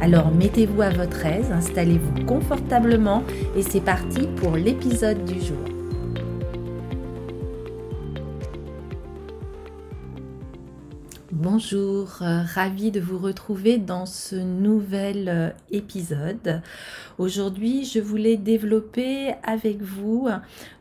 Alors mettez-vous à votre aise, installez-vous confortablement et c'est parti pour l'épisode du jour. Bonjour, euh, ravi de vous retrouver dans ce nouvel euh, épisode. Aujourd'hui, je voulais développer avec vous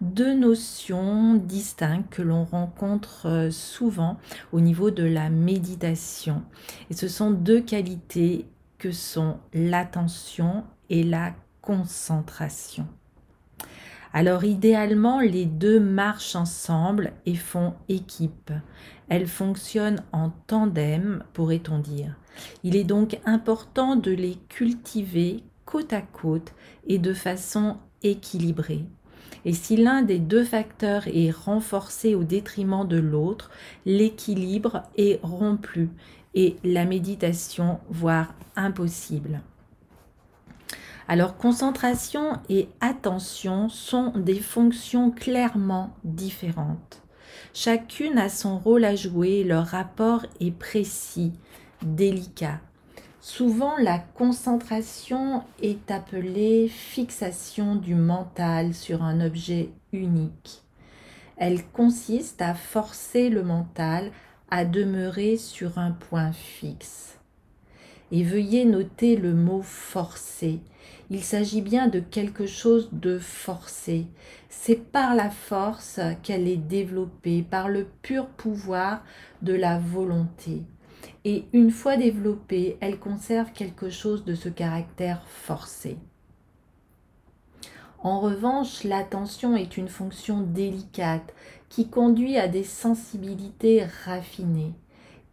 deux notions distinctes que l'on rencontre euh, souvent au niveau de la méditation. Et ce sont deux qualités que sont l'attention et la concentration. Alors idéalement, les deux marchent ensemble et font équipe. Elles fonctionnent en tandem, pourrait-on dire. Il est donc important de les cultiver côte à côte et de façon équilibrée. Et si l'un des deux facteurs est renforcé au détriment de l'autre, l'équilibre est rompu et la méditation, voire impossible. Alors concentration et attention sont des fonctions clairement différentes. Chacune a son rôle à jouer, leur rapport est précis, délicat. Souvent la concentration est appelée fixation du mental sur un objet unique. Elle consiste à forcer le mental à demeurer sur un point fixe. Et veuillez noter le mot forcer il s'agit bien de quelque chose de forcé. C'est par la force qu'elle est développée, par le pur pouvoir de la volonté. Et une fois développée, elle conserve quelque chose de ce caractère forcé. En revanche, l'attention est une fonction délicate qui conduit à des sensibilités raffinées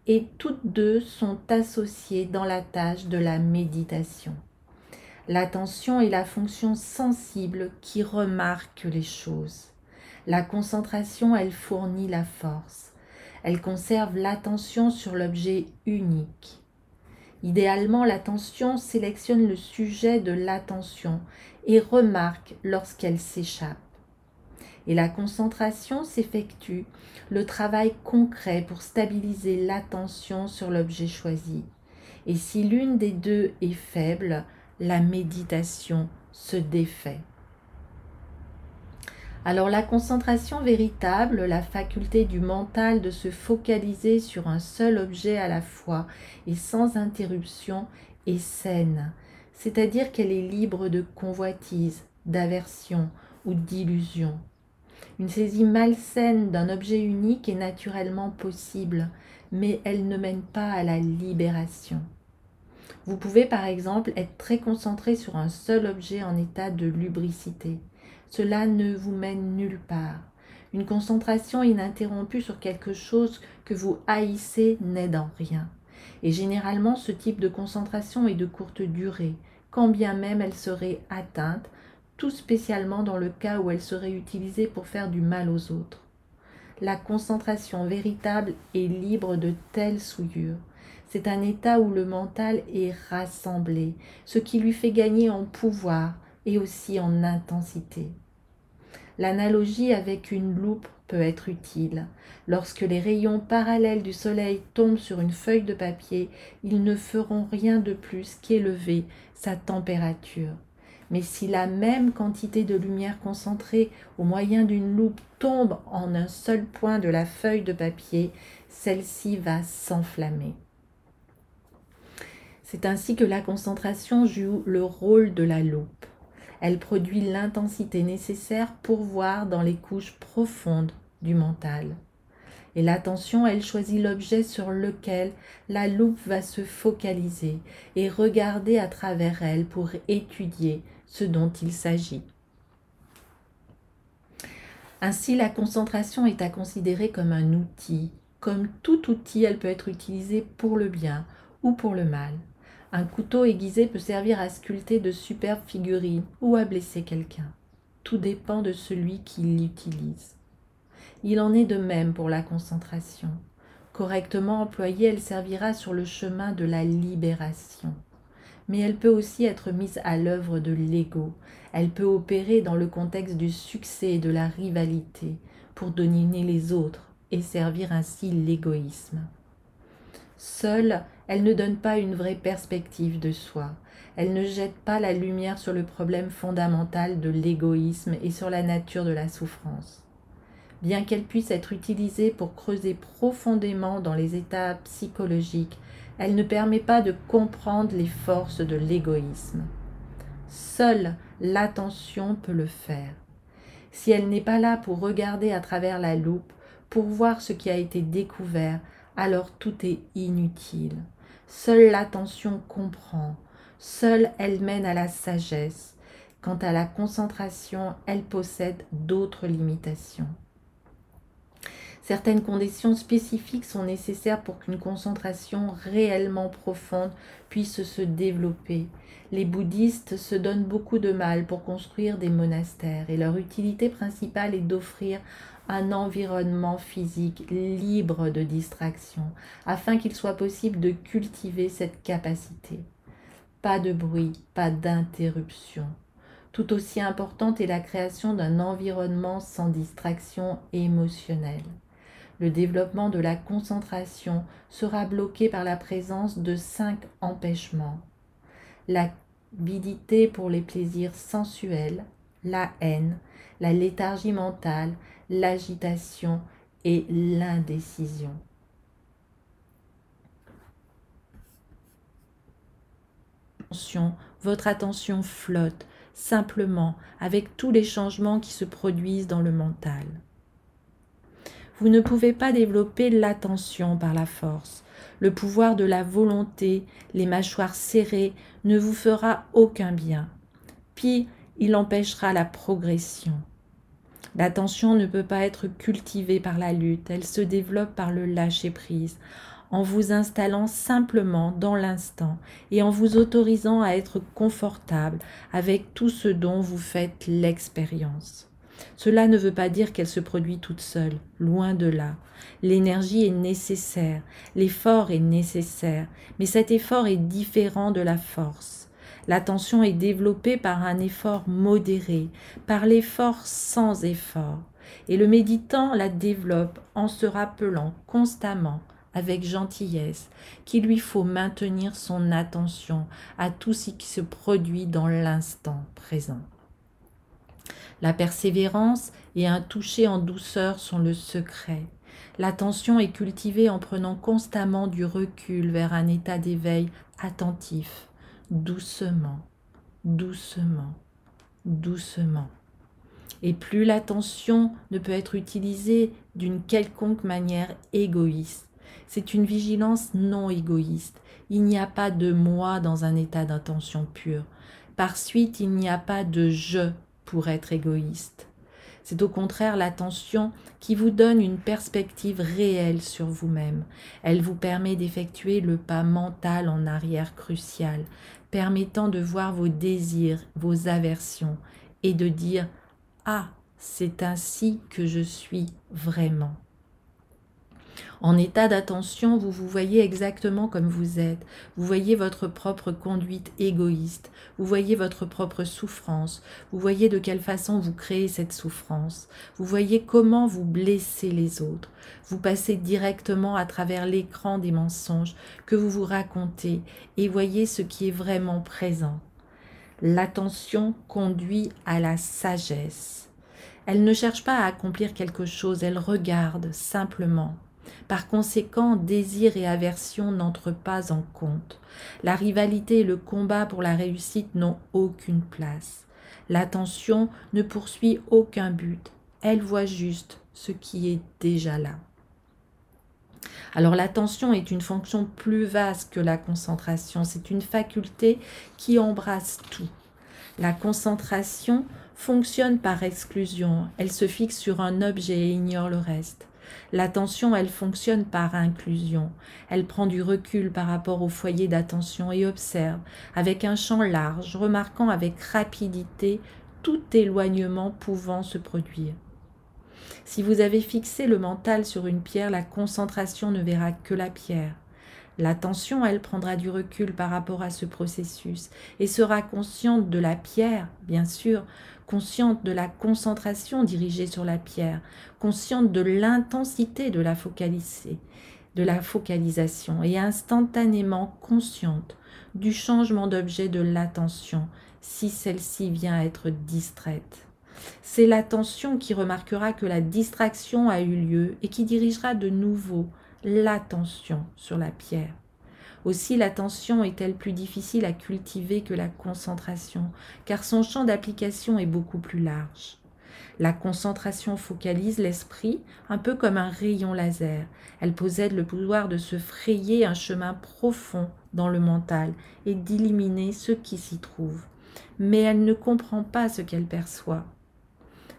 et toutes deux sont associées dans la tâche de la méditation. L'attention est la fonction sensible qui remarque les choses. La concentration, elle fournit la force. Elle conserve l'attention sur l'objet unique. Idéalement, l'attention sélectionne le sujet de l'attention et remarque lorsqu'elle s'échappe. Et la concentration s'effectue, le travail concret pour stabiliser l'attention sur l'objet choisi. Et si l'une des deux est faible, la méditation se défait. Alors la concentration véritable, la faculté du mental de se focaliser sur un seul objet à la fois et sans interruption est saine, c'est-à-dire qu'elle est libre de convoitise, d'aversion ou d'illusion. Une saisie malsaine d'un objet unique est naturellement possible, mais elle ne mène pas à la libération. Vous pouvez par exemple être très concentré sur un seul objet en état de lubricité. Cela ne vous mène nulle part. Une concentration ininterrompue sur quelque chose que vous haïssez n'aide en rien. Et généralement, ce type de concentration est de courte durée, quand bien même elle serait atteinte, tout spécialement dans le cas où elle serait utilisée pour faire du mal aux autres. La concentration véritable est libre de telles souillures. C'est un état où le mental est rassemblé, ce qui lui fait gagner en pouvoir et aussi en intensité. L'analogie avec une loupe peut être utile. Lorsque les rayons parallèles du soleil tombent sur une feuille de papier, ils ne feront rien de plus qu'élever sa température. Mais si la même quantité de lumière concentrée au moyen d'une loupe tombe en un seul point de la feuille de papier, celle-ci va s'enflammer. C'est ainsi que la concentration joue le rôle de la loupe. Elle produit l'intensité nécessaire pour voir dans les couches profondes du mental. Et l'attention, elle choisit l'objet sur lequel la loupe va se focaliser et regarder à travers elle pour étudier ce dont il s'agit. Ainsi, la concentration est à considérer comme un outil. Comme tout outil, elle peut être utilisée pour le bien ou pour le mal. Un couteau aiguisé peut servir à sculpter de superbes figurines ou à blesser quelqu'un. Tout dépend de celui qui l'utilise. Il en est de même pour la concentration. Correctement employée, elle servira sur le chemin de la libération. Mais elle peut aussi être mise à l'œuvre de l'ego. Elle peut opérer dans le contexte du succès et de la rivalité pour dominer les autres et servir ainsi l'égoïsme. Seule, elle ne donne pas une vraie perspective de soi. Elle ne jette pas la lumière sur le problème fondamental de l'égoïsme et sur la nature de la souffrance bien qu'elle puisse être utilisée pour creuser profondément dans les états psychologiques, elle ne permet pas de comprendre les forces de l'égoïsme. Seule l'attention peut le faire. Si elle n'est pas là pour regarder à travers la loupe, pour voir ce qui a été découvert, alors tout est inutile. Seule l'attention comprend, seule elle mène à la sagesse. Quant à la concentration, elle possède d'autres limitations. Certaines conditions spécifiques sont nécessaires pour qu'une concentration réellement profonde puisse se développer. Les bouddhistes se donnent beaucoup de mal pour construire des monastères et leur utilité principale est d'offrir un environnement physique libre de distractions afin qu'il soit possible de cultiver cette capacité. Pas de bruit, pas d'interruption. Tout aussi importante est la création d'un environnement sans distraction émotionnelle le développement de la concentration sera bloqué par la présence de cinq empêchements. L'avidité pour les plaisirs sensuels, la haine, la léthargie mentale, l'agitation et l'indécision. Votre attention flotte simplement avec tous les changements qui se produisent dans le mental. Vous ne pouvez pas développer l'attention par la force. Le pouvoir de la volonté, les mâchoires serrées, ne vous fera aucun bien. Pis, il empêchera la progression. L'attention ne peut pas être cultivée par la lutte, elle se développe par le lâcher-prise, en vous installant simplement dans l'instant et en vous autorisant à être confortable avec tout ce dont vous faites l'expérience. Cela ne veut pas dire qu'elle se produit toute seule, loin de là. L'énergie est nécessaire, l'effort est nécessaire, mais cet effort est différent de la force. L'attention est développée par un effort modéré, par l'effort sans effort, et le méditant la développe en se rappelant constamment avec gentillesse qu'il lui faut maintenir son attention à tout ce qui se produit dans l'instant présent. La persévérance et un toucher en douceur sont le secret. L'attention est cultivée en prenant constamment du recul vers un état d'éveil attentif, doucement, doucement, doucement. Et plus l'attention ne peut être utilisée d'une quelconque manière égoïste, c'est une vigilance non égoïste. Il n'y a pas de moi dans un état d'intention pure. Par suite, il n'y a pas de je pour être égoïste. C'est au contraire l'attention qui vous donne une perspective réelle sur vous-même. Elle vous permet d'effectuer le pas mental en arrière crucial, permettant de voir vos désirs, vos aversions et de dire Ah, c'est ainsi que je suis vraiment. En état d'attention, vous vous voyez exactement comme vous êtes. Vous voyez votre propre conduite égoïste. Vous voyez votre propre souffrance. Vous voyez de quelle façon vous créez cette souffrance. Vous voyez comment vous blessez les autres. Vous passez directement à travers l'écran des mensonges que vous vous racontez et voyez ce qui est vraiment présent. L'attention conduit à la sagesse. Elle ne cherche pas à accomplir quelque chose, elle regarde simplement. Par conséquent, désir et aversion n'entrent pas en compte. La rivalité et le combat pour la réussite n'ont aucune place. L'attention ne poursuit aucun but. Elle voit juste ce qui est déjà là. Alors l'attention est une fonction plus vaste que la concentration. C'est une faculté qui embrasse tout. La concentration fonctionne par exclusion. Elle se fixe sur un objet et ignore le reste. L'attention, elle fonctionne par inclusion. Elle prend du recul par rapport au foyer d'attention et observe avec un champ large, remarquant avec rapidité tout éloignement pouvant se produire. Si vous avez fixé le mental sur une pierre, la concentration ne verra que la pierre. L'attention, elle prendra du recul par rapport à ce processus et sera consciente de la pierre, bien sûr, consciente de la concentration dirigée sur la pierre, consciente de l'intensité de la de la focalisation et instantanément consciente du changement d'objet de l'attention si celle-ci vient être distraite. C'est l'attention qui remarquera que la distraction a eu lieu et qui dirigera de nouveau l'attention sur la pierre. Aussi l'attention est-elle plus difficile à cultiver que la concentration, car son champ d'application est beaucoup plus large. La concentration focalise l'esprit un peu comme un rayon laser. Elle possède le pouvoir de se frayer un chemin profond dans le mental et d'éliminer ce qui s'y trouve. Mais elle ne comprend pas ce qu'elle perçoit.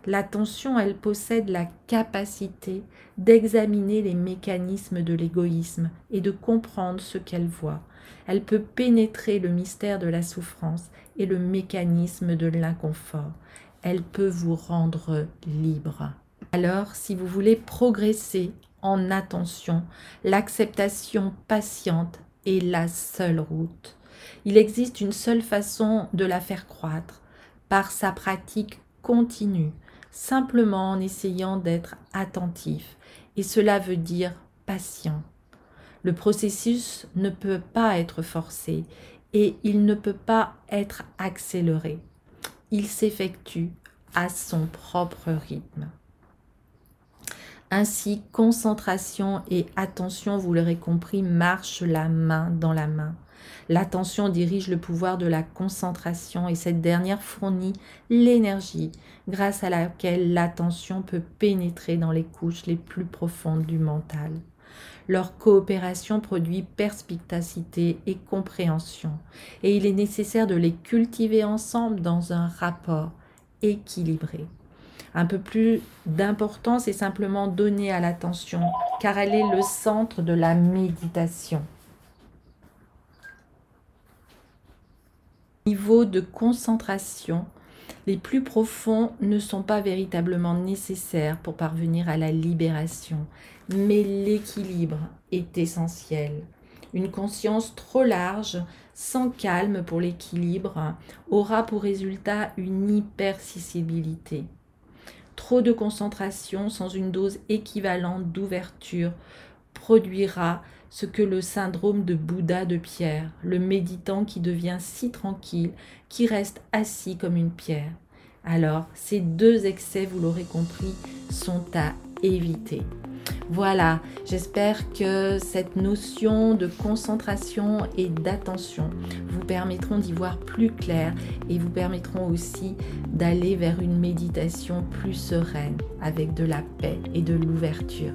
L'attention, elle possède la capacité d'examiner les mécanismes de l'égoïsme et de comprendre ce qu'elle voit. Elle peut pénétrer le mystère de la souffrance et le mécanisme de l'inconfort. Elle peut vous rendre libre. Alors, si vous voulez progresser en attention, l'acceptation patiente est la seule route. Il existe une seule façon de la faire croître, par sa pratique continue, simplement en essayant d'être attentif. Et cela veut dire patient. Le processus ne peut pas être forcé et il ne peut pas être accéléré. Il s'effectue à son propre rythme. Ainsi, concentration et attention, vous l'aurez compris, marchent la main dans la main. L'attention dirige le pouvoir de la concentration et cette dernière fournit l'énergie grâce à laquelle l'attention peut pénétrer dans les couches les plus profondes du mental. Leur coopération produit perspicacité et compréhension, et il est nécessaire de les cultiver ensemble dans un rapport équilibré. Un peu plus d'importance est simplement donnée à l'attention, car elle est le centre de la méditation. Niveau de concentration, les plus profonds ne sont pas véritablement nécessaires pour parvenir à la libération, mais l'équilibre est essentiel. Une conscience trop large, sans calme pour l'équilibre, aura pour résultat une hypersensibilité. Trop de concentration sans une dose équivalente d'ouverture produira ce que le syndrome de Bouddha de pierre, le méditant qui devient si tranquille, qui reste assis comme une pierre. Alors, ces deux excès, vous l'aurez compris, sont à éviter. Voilà, j'espère que cette notion de concentration et d'attention vous permettront d'y voir plus clair et vous permettront aussi d'aller vers une méditation plus sereine avec de la paix et de l'ouverture.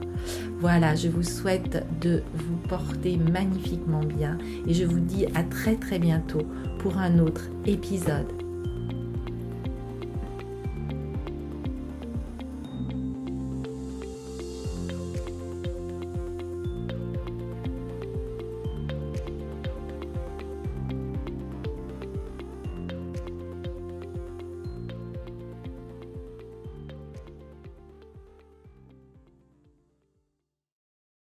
Voilà, je vous souhaite de vous porter magnifiquement bien et je vous dis à très très bientôt pour un autre épisode